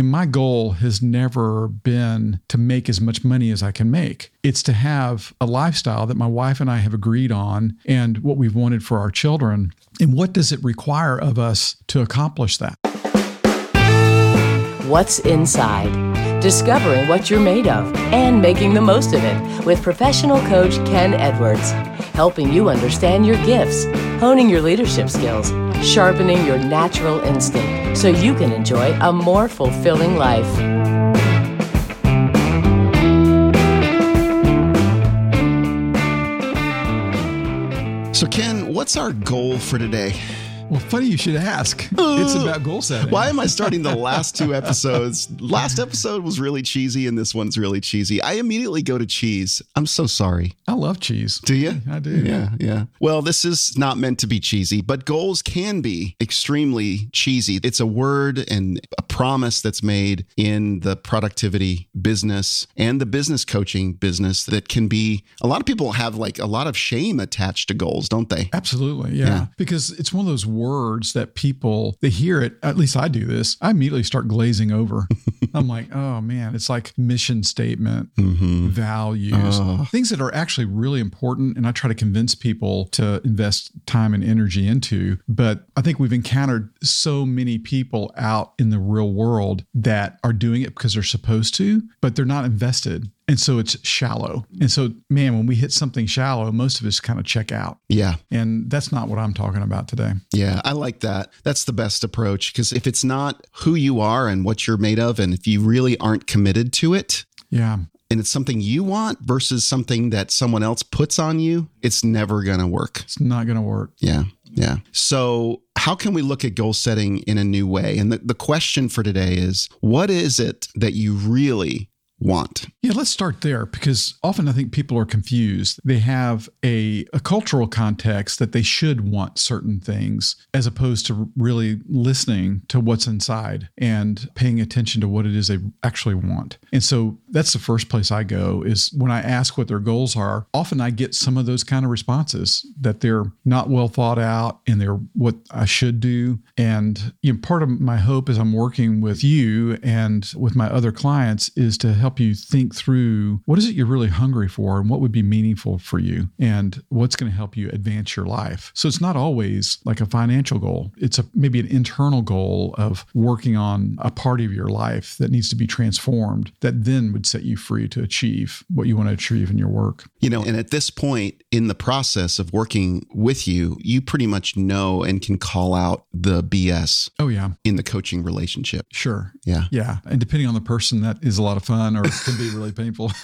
you know, my goal has never been to make as much money as I can make. It's to have a lifestyle that my wife and I have agreed on and what we've wanted for our children. And what does it require of us to accomplish that? What's inside? Discovering what you're made of and making the most of it with professional coach Ken Edwards, helping you understand your gifts, honing your leadership skills sharpening your natural instinct so you can enjoy a more fulfilling life. So, Ken, what's our goal for today? Well, funny you should ask. It's about goal setting. Why am I starting the last two episodes? Last episode was really cheesy, and this one's really cheesy. I immediately go to cheese. I'm so sorry. I love cheese. Do you? I do. Yeah, yeah. Well, this is not meant to be cheesy, but goals can be extremely cheesy. It's a word and a promise that's made in the productivity business and the business coaching business that can be a lot of people have like a lot of shame attached to goals, don't they? Absolutely. Yeah. yeah. Because it's one of those words that people they hear it at least i do this i immediately start glazing over i'm like oh man it's like mission statement mm-hmm. values uh. things that are actually really important and i try to convince people to invest time and energy into but i think we've encountered so many people out in the real world that are doing it because they're supposed to but they're not invested and so it's shallow. And so, man, when we hit something shallow, most of us kind of check out. Yeah. And that's not what I'm talking about today. Yeah, I like that. That's the best approach because if it's not who you are and what you're made of, and if you really aren't committed to it, yeah. And it's something you want versus something that someone else puts on you, it's never going to work. It's not going to work. Yeah. Yeah. So, how can we look at goal setting in a new way? And the, the question for today is what is it that you really want? Yeah, let's start there because often I think people are confused. They have a, a cultural context that they should want certain things as opposed to really listening to what's inside and paying attention to what it is they actually want. And so that's the first place I go is when I ask what their goals are, often I get some of those kind of responses that they're not well thought out and they're what I should do. And you know, part of my hope as I'm working with you and with my other clients is to help help you think through what is it you're really hungry for and what would be meaningful for you and what's going to help you advance your life. So it's not always like a financial goal. It's a maybe an internal goal of working on a part of your life that needs to be transformed that then would set you free to achieve what you want to achieve in your work. You know, and at this point in the process of working with you, you pretty much know and can call out the BS. Oh yeah. In the coaching relationship. Sure. Yeah. Yeah. And depending on the person that is a lot of fun or can be really painful.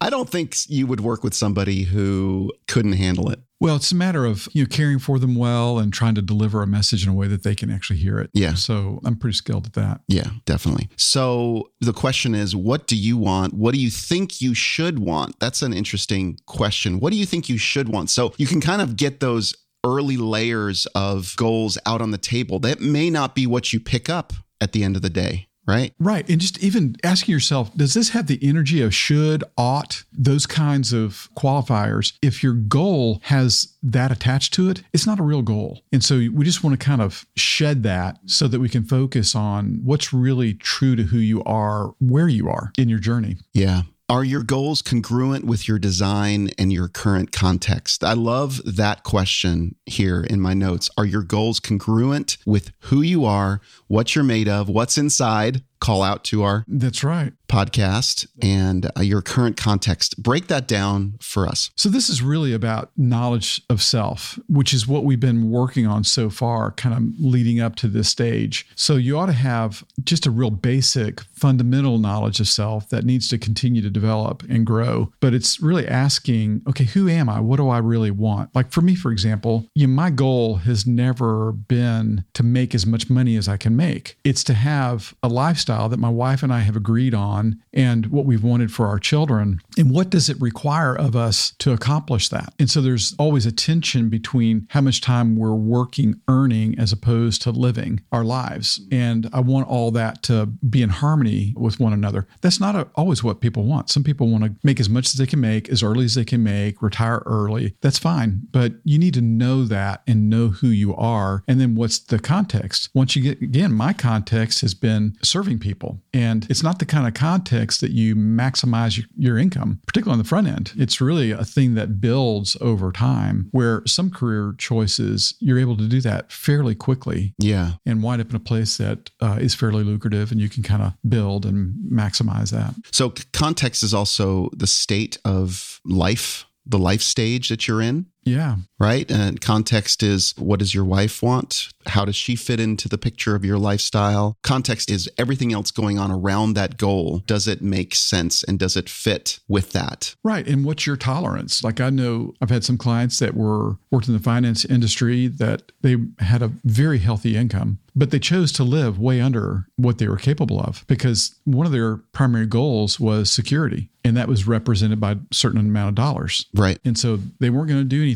I don't think you would work with somebody who couldn't handle it. Well, it's a matter of you know caring for them well and trying to deliver a message in a way that they can actually hear it. Yeah. So I'm pretty skilled at that. Yeah, definitely. So the question is, what do you want? What do you think you should want? That's an interesting question. What do you think you should want? So you can kind of get those early layers of goals out on the table. That may not be what you pick up at the end of the day right? Right. And just even asking yourself, does this have the energy of should, ought, those kinds of qualifiers? If your goal has that attached to it, it's not a real goal. And so we just want to kind of shed that so that we can focus on what's really true to who you are, where you are in your journey. Yeah. Are your goals congruent with your design and your current context? I love that question here in my notes. Are your goals congruent with who you are, what you're made of, what's inside? Call out to our That's right podcast and uh, your current context. Break that down for us. So, this is really about knowledge of self, which is what we've been working on so far, kind of leading up to this stage. So, you ought to have just a real basic, fundamental knowledge of self that needs to continue to develop and grow. But it's really asking, okay, who am I? What do I really want? Like for me, for example, you know, my goal has never been to make as much money as I can make, it's to have a lifestyle lifestyle that my wife and I have agreed on and what we've wanted for our children. And what does it require of us to accomplish that? And so there's always a tension between how much time we're working, earning, as opposed to living our lives. And I want all that to be in harmony with one another. That's not a, always what people want. Some people want to make as much as they can make, as early as they can make, retire early. That's fine. But you need to know that and know who you are. And then what's the context? Once you get, again, my context has been serving people. And it's not the kind of context that you maximize your, income, particularly on the front end. It's really a thing that builds over time, where some career choices, you're able to do that fairly quickly. Yeah. And wind up in a place that uh, is fairly lucrative and you can kind of build and maximize that. So, context is also the state of life, the life stage that you're in. Yeah. Right. And context is what does your wife want? How does she fit into the picture of your lifestyle? Context is everything else going on around that goal. Does it make sense and does it fit with that? Right. And what's your tolerance? Like I know I've had some clients that were worked in the finance industry that they had a very healthy income, but they chose to live way under what they were capable of because one of their primary goals was security. And that was represented by a certain amount of dollars. Right. And so they weren't going to do anything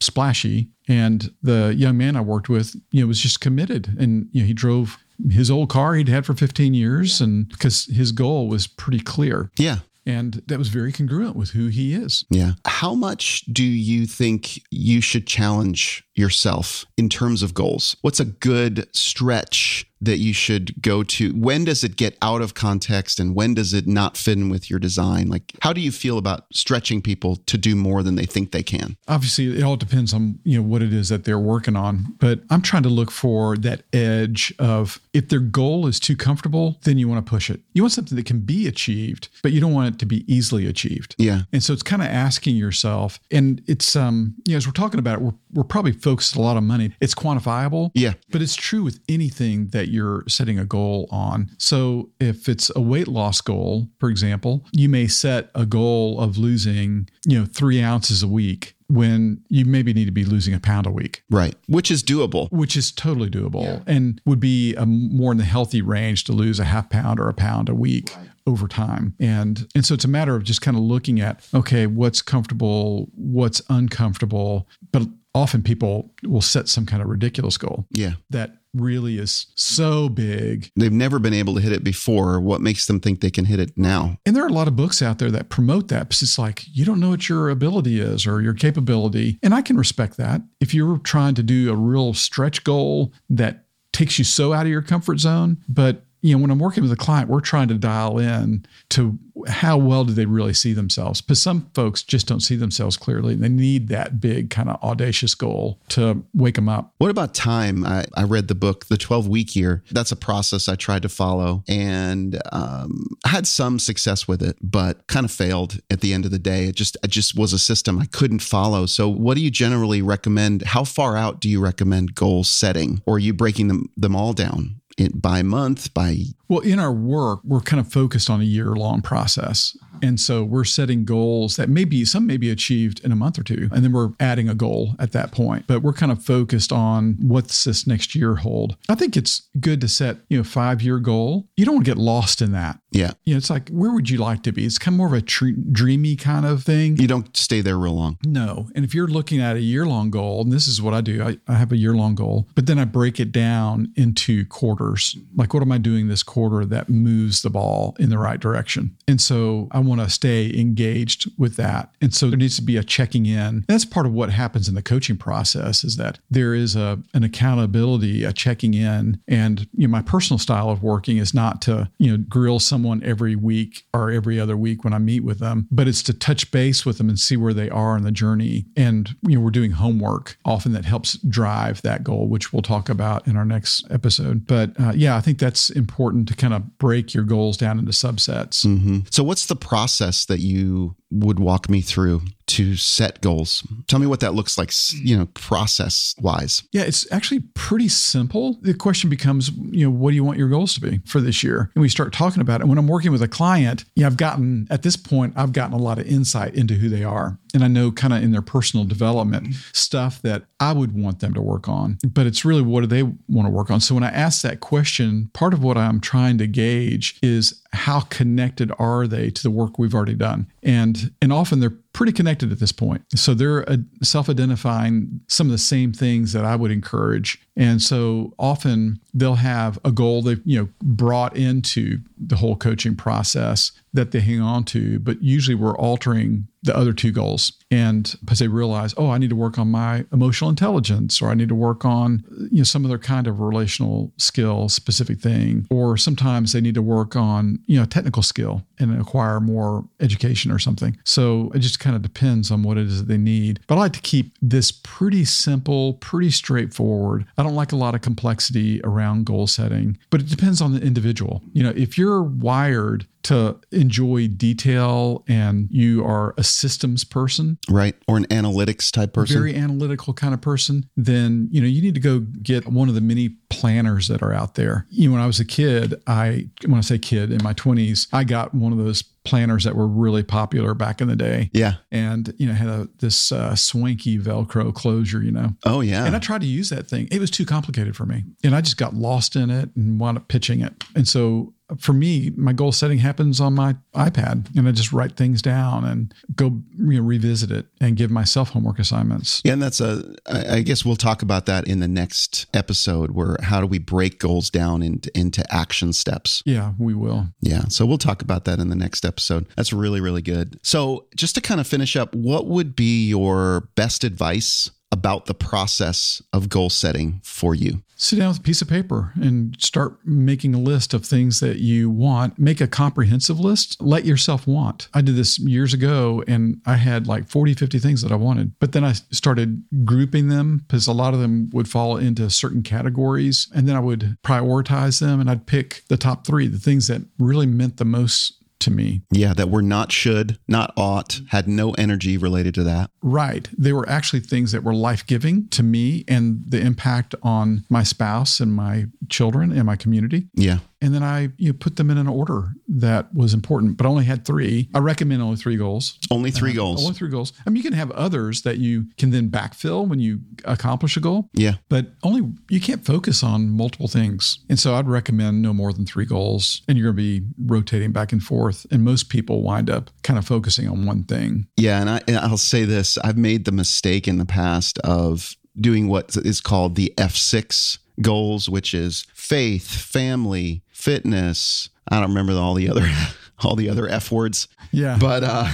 splashy. And the young man I worked with, you know, was just committed. And you know, he drove his old car he'd had for 15 years and because his goal was pretty clear. Yeah. And that was very congruent with who he is. Yeah. How much do you think you should challenge yourself in terms of goals? What's a good stretch that you should go to? When does it get out of context and when does it not fit in with your design? Like, how do you feel about stretching people to do more than they think they can? Obviously, it all depends on you know what it is that they're working on. But I'm trying to look for that edge of if their goal is too comfortable, then you want to push it. You want something that can be achieved, but you don't want it to be easily achieved. Yeah. And so it's kind of asking yourself, and it's um, you know, as we're talking about it, we're we're probably focused a lot of money. It's quantifiable. Yeah. But it's true with anything that you're setting a goal on. So if it's a weight loss goal, for example, you may set a goal of losing, you know, three ounces a week when you maybe need to be losing a pound a week. Right. Which is doable. Which is totally doable and would be a more in the healthy range to lose a half pound or a pound a week. over time and and so it's a matter of just kind of looking at okay what's comfortable what's uncomfortable but often people will set some kind of ridiculous goal Yeah. that really is so big They've never been able to hit it before. What makes them think they can hit it now? And there are a lot of books out there that promote that because it's like you don't know what your ability is or your capability. And I can respect that. If you're trying to do a real stretch goal that takes you so out of your comfort zone, but you know, when I'm working with a client, we're trying to dial in to how well do they really see themselves? Because some folks just don't see themselves clearly. And they need that big kind of audacious goal to wake them up. What about time? I, I read the book, The 12 Week Year. That's a process I tried to follow and um, had some success with it, but kind of failed at the end of the day. It just, it just was a system I couldn't follow. So, what do you generally recommend? How far out do you recommend goal setting? Or are you breaking them, them all down? By month, by Well, in our work, we're kind of focused on a year long process. And so we're setting goals that maybe some may be achieved in a month or two. And then we're adding a goal at that point. But we're kind of focused on what's this next year hold. I think it's good to set, you know, five year goal. You don't want to get lost in that. yeah. You know, it's like, where would you like to be? It's kind of more of a tre- dreamy kind of thing. You don't stay there real long. No. And if you're looking at a year long goal, and this is what I do, I, I have a year long goal, but then I break it down into quarters. Like, what am I doing this quarter that moves the ball in the right direction? And so I want to stay engaged with that. And so there needs to be a checking in. That's part of what happens in the coaching process is that there is a an accountability, a checking in. And you know, my personal style of working is not to, you know, grill someone every week or every other week when I meet with them, but it's to touch base with them and see where they are in the journey. And you know, we're doing homework often that helps drive that goal, which we'll talk about in our next episode. But uh, yeah, I think that's important to kind of break your goals down into subsets. hmm So, what's the process that you would walk me through to set goals. Tell me what that looks like, you know, process wise. Yeah, it's actually pretty simple. The question becomes, you know, what do you want your goals to be for this year? And we start talking about it. And when I'm working with a client, yeah, I've gotten at this point, I've gotten a lot of insight into who they are. And I know kind of in their personal development stuff that I would want them to work on. But it's really what do they want to work on? So when I ask that question, part of what I'm trying to gauge is how connected are they to the work we've already done? And and often they're pretty connected at this point. So they're uh, self-identifying some of the same things that I would encourage. And so often they'll have a goal they've you know brought into the whole coaching process that they hang on to, but usually we're altering the other two goals. And because they realize, oh, I need to work on my emotional intelligence, or I need to work on you know some other kind of relational skill, specific thing, or sometimes they need to work on you know technical skill and acquire more education or something. So it just kind of depends on what it is that they need. But I like to keep this pretty simple, pretty straightforward. I don't like a lot of complexity around goal setting, but it depends on the individual. You know, if you're wired to enjoy detail and you are a systems person right or an analytics type person very analytical kind of person then you know you need to go get one of the many planners that are out there you know when i was a kid i when i say kid in my 20s i got one of those planners that were really popular back in the day. Yeah. And you know had a this uh, swanky velcro closure you know? Oh yeah. And i tried to use that thing. It was too complicated for me. And i just got lost in it and wound up pitching it. And so for me, my goal setting happens on my iPad, and I just write things down and go you know, revisit it and give myself homework assignments. Yeah, and that's a. I guess we'll talk about that in the next episode. Where how do we break goals down into into action steps? Yeah, we will. Yeah, so we'll talk about that in the next episode. That's really really good. So just to kind of finish up, what would be your best advice about the process of goal setting for you? Sit down with a piece of paper and start making a list of things that you want. Make a comprehensive list. Let yourself want. I did this years ago and I had like 40, 50 things that I wanted. But then I started grouping them because a lot of them would fall into certain categories. And then I would prioritize them and I'd pick the top three, the things that really meant the most to me. Yeah, that were not should, not ought, had no energy related to that. Right. They were actually things that were life giving to me and the impact on my spouse and my children and my community. Yeah and then I you know, put them in an order that was important, but I only had three. I recommend only three goals. Only three uh, goals. Only three goals. I mean, you can have others that you can then backfill when you accomplish a goal. Yeah. But only you can't focus on multiple things. And so I'd recommend no more than three goals, and you're going to be rotating back and forth. And most people wind up kind of focusing on one thing. Yeah, and I, I'll say this: I've made the mistake in the past of doing what is called the F6 goals, which is faith, family, fitness. I don't remember all the other all the other F words. Yeah. But uh,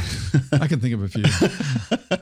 I can think of a few.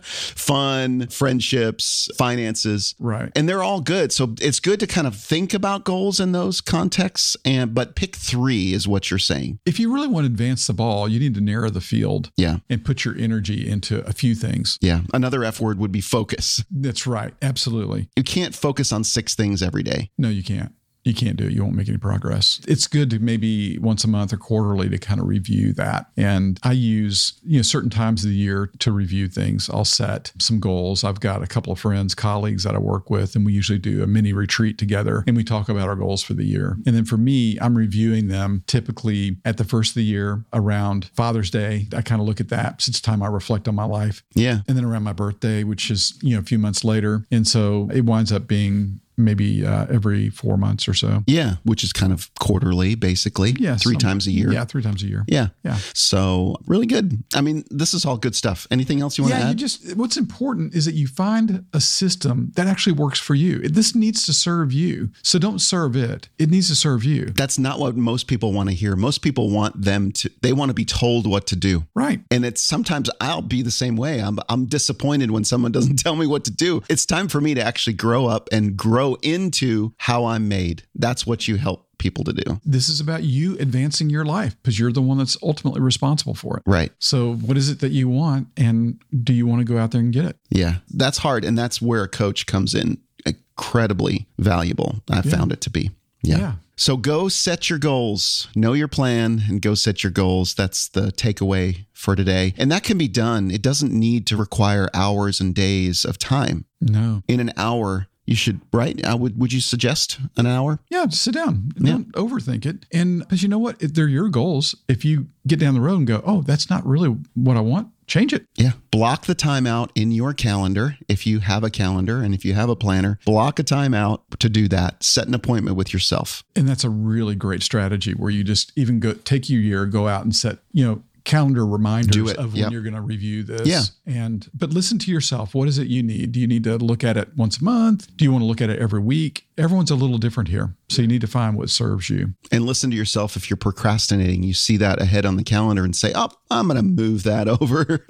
Fun, friendships, finances. Right. And they're all good. So it's good to kind of think about goals in those contexts and but pick 3 is what you're saying. If you really want to advance the ball, you need to narrow the field. Yeah. And put your energy into a few things. Yeah. Another F word would be focus. That's right. Absolutely. You can't focus on six things every day. No, you can't you can't do it. You won't make any progress. It's good to maybe once a month or quarterly to kind of review that. And I use, you know, certain times of the year to review things. I'll set some goals. I've got a couple of friends, colleagues that I work with, and we usually do a mini retreat together and we talk about our goals for the year. And then for me, I'm reviewing them typically at the first of the year around Father's Day. I kind of look at that. Since it's time I reflect on my life. Yeah. And then around my birthday, which is, you know, a few months later. And so it winds up being maybe uh, every four months or so. Yeah, which is kind of quarterly, basically. Yeah, three some, times a year. Yeah, three times a year. Yeah, yeah. So really good. I mean, this is all good stuff. Anything else you want yeah, to add? you just what's important is that you find a system that actually works for you. This needs to serve you, so don't serve it. It needs to serve you. That's not what most people want to hear. Most people want them to. They want to be told what to do. Right. And it's sometimes I'll be the same way. I'm I'm disappointed when someone doesn't tell me what to do. It's time for me to actually grow up and grow into how I'm made. That's what you help people to do. This is about you advancing your life because you're the one that's ultimately responsible for it. Right. So, what is it that you want? And do you want to go out there and get it? Yeah, that's hard. And that's where a coach comes in incredibly valuable. I yeah. found it to be. Yeah. yeah. So go set your goals, know your plan, and go set your goals. That's the takeaway for today. And that can be done. It doesn't need to require hours and days of time. No. In an hour, you should right I would would you suggest an hour Yeah, just sit down. Yeah. Don't overthink it. And because you know what? If they're your goals. If you get down the road and go, oh, that's not really what I want, change it. yeah block the time out in your calendar if you have a calendar and if you have a planner block a time out to do that set an appointment with yourself And that's a really great strategy where you just even go take your year, go out and set, you know, calendar reminders of when Yep. you're going to review this. Yeah. And but listen to yourself. What is it you need? Do you need to look at it once a month? Do you want to look at it every week? Everyone's a little different here. So you need to find what serves you. and listen to yourself if you're procrastinating you see that ahead on the calendar and say oh i'm going to move that over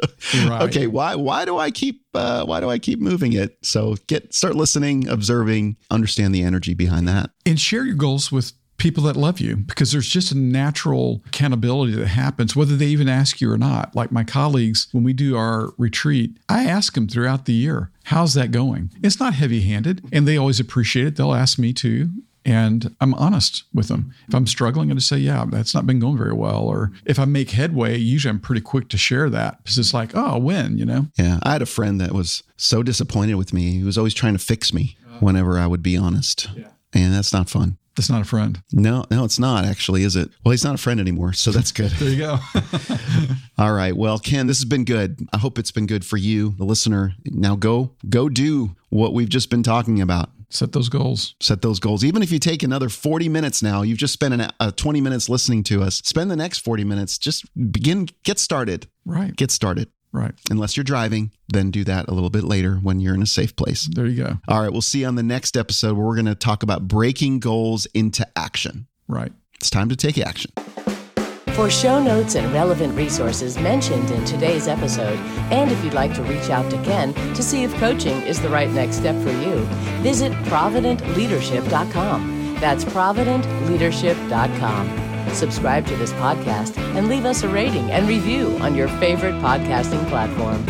Right. okay why why do i keep uh, why do i keep moving it so get start listening observing understand the energy behind that and share your goals with people that love you because there's just a natural accountability that happens whether they even ask you or not. Like my colleagues when we do our retreat i ask them throughout the year how's that going? It's not heavy handed and they always appreciate it. They'll ask me too and i'm honest with them. If i'm struggling i just say yeah that's not been going very well or if i make headway usually i'm pretty quick to share that because it's like oh when you know? Yeah i had a friend that was so disappointed with me. He was always trying to fix me whenever i would be honest. And that's not fun that's not a friend no no it's not actually is it well he's not a friend anymore so that's good there you go All right. Well, Ken, this has been good. I hope it's been good for you, the listener. Now go go do what we've just been talking about. set those goals Set those goals. Even if you take another 40 minutes now, you've just spent an, uh, 20 minutes listening to us. Spend the next 40 minutes. Just begin, get started. right Get started. Right Unless you're driving, then do that a little bit later when you're in a safe place. there you go All right. We'll see you on the next episode where we're going to talk about breaking goals into action. right It's time to take action. For show notes and relevant resources mentioned in today's episode, and if you'd like to reach out to Ken to see if coaching is the right next step for you, visit providentleadership.com. That's providentleadership.com. Subscribe to this podcast and leave us a rating and review on your favorite podcasting platform.